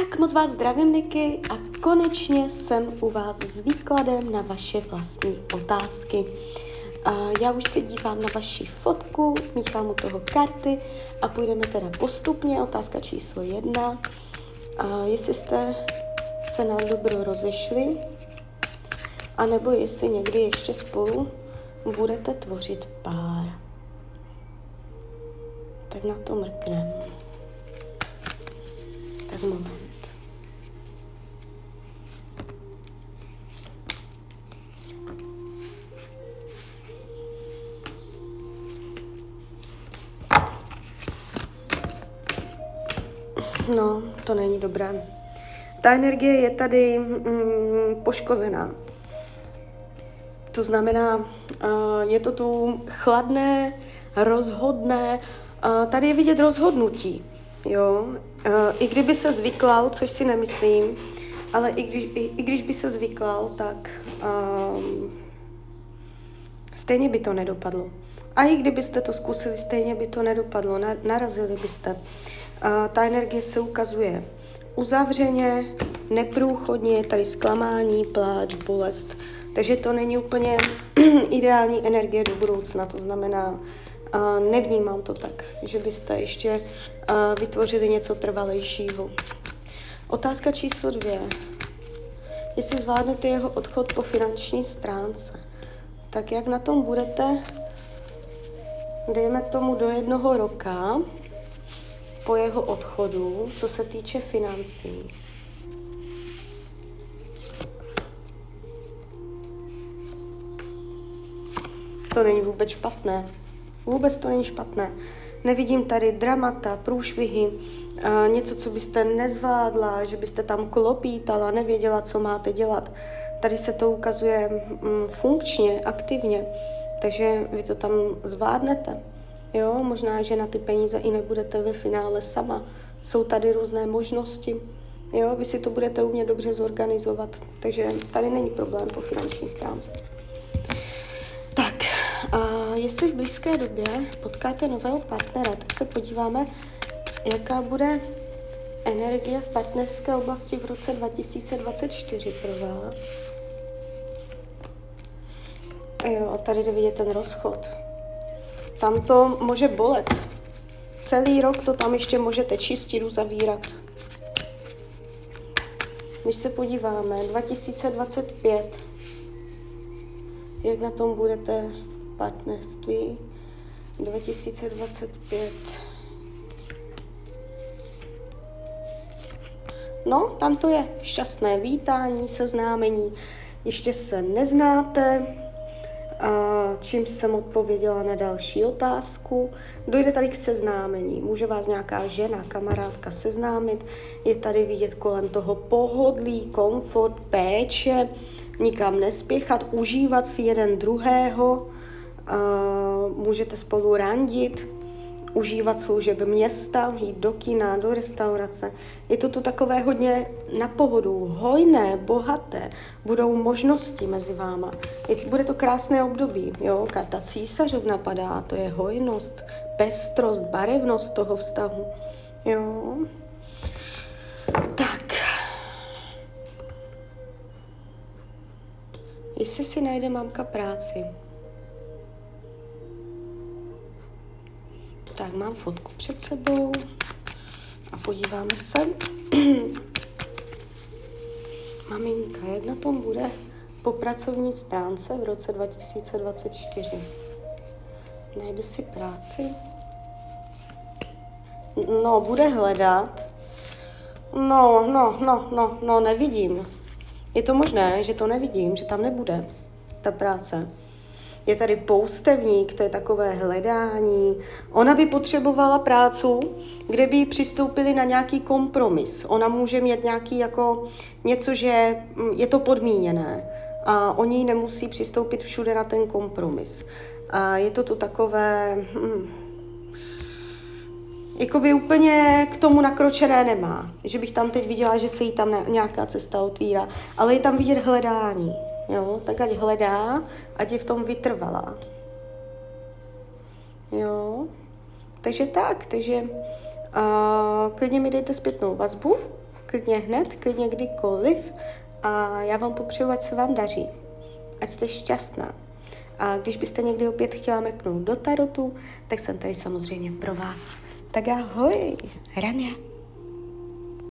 Tak moc vás zdravím, Niky, a konečně jsem u vás s výkladem na vaše vlastní otázky. Já už se dívám na vaši fotku, míchám u toho karty a půjdeme teda postupně. Otázka číslo jedna. Jestli jste se na dobro rozešli, anebo jestli někdy ještě spolu budete tvořit pár. Tak na to mrkneme. Tak moment. No, to není dobré. Ta energie je tady mm, poškozená. To znamená, uh, je to tu chladné, rozhodné. Uh, tady je vidět rozhodnutí. Jo? Uh, I kdyby se zvyklal, což si nemyslím, ale i když, i, i když by se zvyklal, tak um, stejně by to nedopadlo. A i kdybyste to zkusili, stejně by to nedopadlo, na, narazili byste. Ta energie se ukazuje uzavřeně, neprůchodně, je tady zklamání, pláč, bolest. Takže to není úplně ideální energie do budoucna, to znamená, nevnímám to tak, že byste ještě vytvořili něco trvalejšího. Otázka číslo dvě. Jestli zvládnete jeho odchod po finanční stránce, tak jak na tom budete, dejme tomu do jednoho roka, po jeho odchodu, co se týče financí. To není vůbec špatné. Vůbec to není špatné. Nevidím tady dramata, průšvihy, něco, co byste nezvládla, že byste tam klopítala, nevěděla, co máte dělat. Tady se to ukazuje mm, funkčně, aktivně, takže vy to tam zvládnete. Jo, možná, že na ty peníze i nebudete ve finále sama. Jsou tady různé možnosti. Jo, vy si to budete umět dobře zorganizovat, takže tady není problém po finanční stránce. Tak, a jestli v blízké době potkáte nového partnera, tak se podíváme, jaká bude energie v partnerské oblasti v roce 2024 pro vás. Jo, tady jde vidět ten rozchod. Tam to může bolet. Celý rok to tam ještě můžete čistit, uzavírat. Když se podíváme, 2025, jak na tom budete partnerství, 2025. No, tam to je šťastné vítání, seznámení. Ještě se neznáte, čím jsem odpověděla na další otázku. Dojde tady k seznámení. Může vás nějaká žena, kamarádka seznámit. Je tady vidět kolem toho pohodlí, komfort, péče, nikam nespěchat, užívat si jeden druhého. A můžete spolu randit, užívat služeb města, jít do kina, do restaurace. Je to tu takové hodně na pohodu, hojné, bohaté, budou možnosti mezi váma. Je, bude to krásné období, jo, karta císařov napadá, to je hojnost, pestrost, barevnost toho vztahu, jo. Tak. Jestli si najde mamka práci, Tak mám fotku před sebou a podíváme se. Maminka, jak na tom bude po pracovní stránce v roce 2024? Najde si práci? No, bude hledat. No, no, no, no, no, nevidím. Je to možné, že to nevidím, že tam nebude ta práce. Je tady poustevník, to je takové hledání. Ona by potřebovala prácu, kde by přistoupili na nějaký kompromis. Ona může mít nějaký jako něco, že mm, je to podmíněné a oni nemusí přistoupit všude na ten kompromis. A je to tu takové, hmm, jakoby úplně k tomu nakročené nemá. Že bych tam teď viděla, že se jí tam nějaká cesta otvírá, ale je tam vidět hledání. Jo, tak ať hledá, ať je v tom vytrvalá. Jo, takže tak, takže a klidně mi dejte zpětnou vazbu, klidně hned, klidně kdykoliv a já vám popřeju, ať se vám daří, ať jste šťastná. A když byste někdy opět chtěla mrknout do tarotu, tak jsem tady samozřejmě pro vás. Tak ahoj, Rania.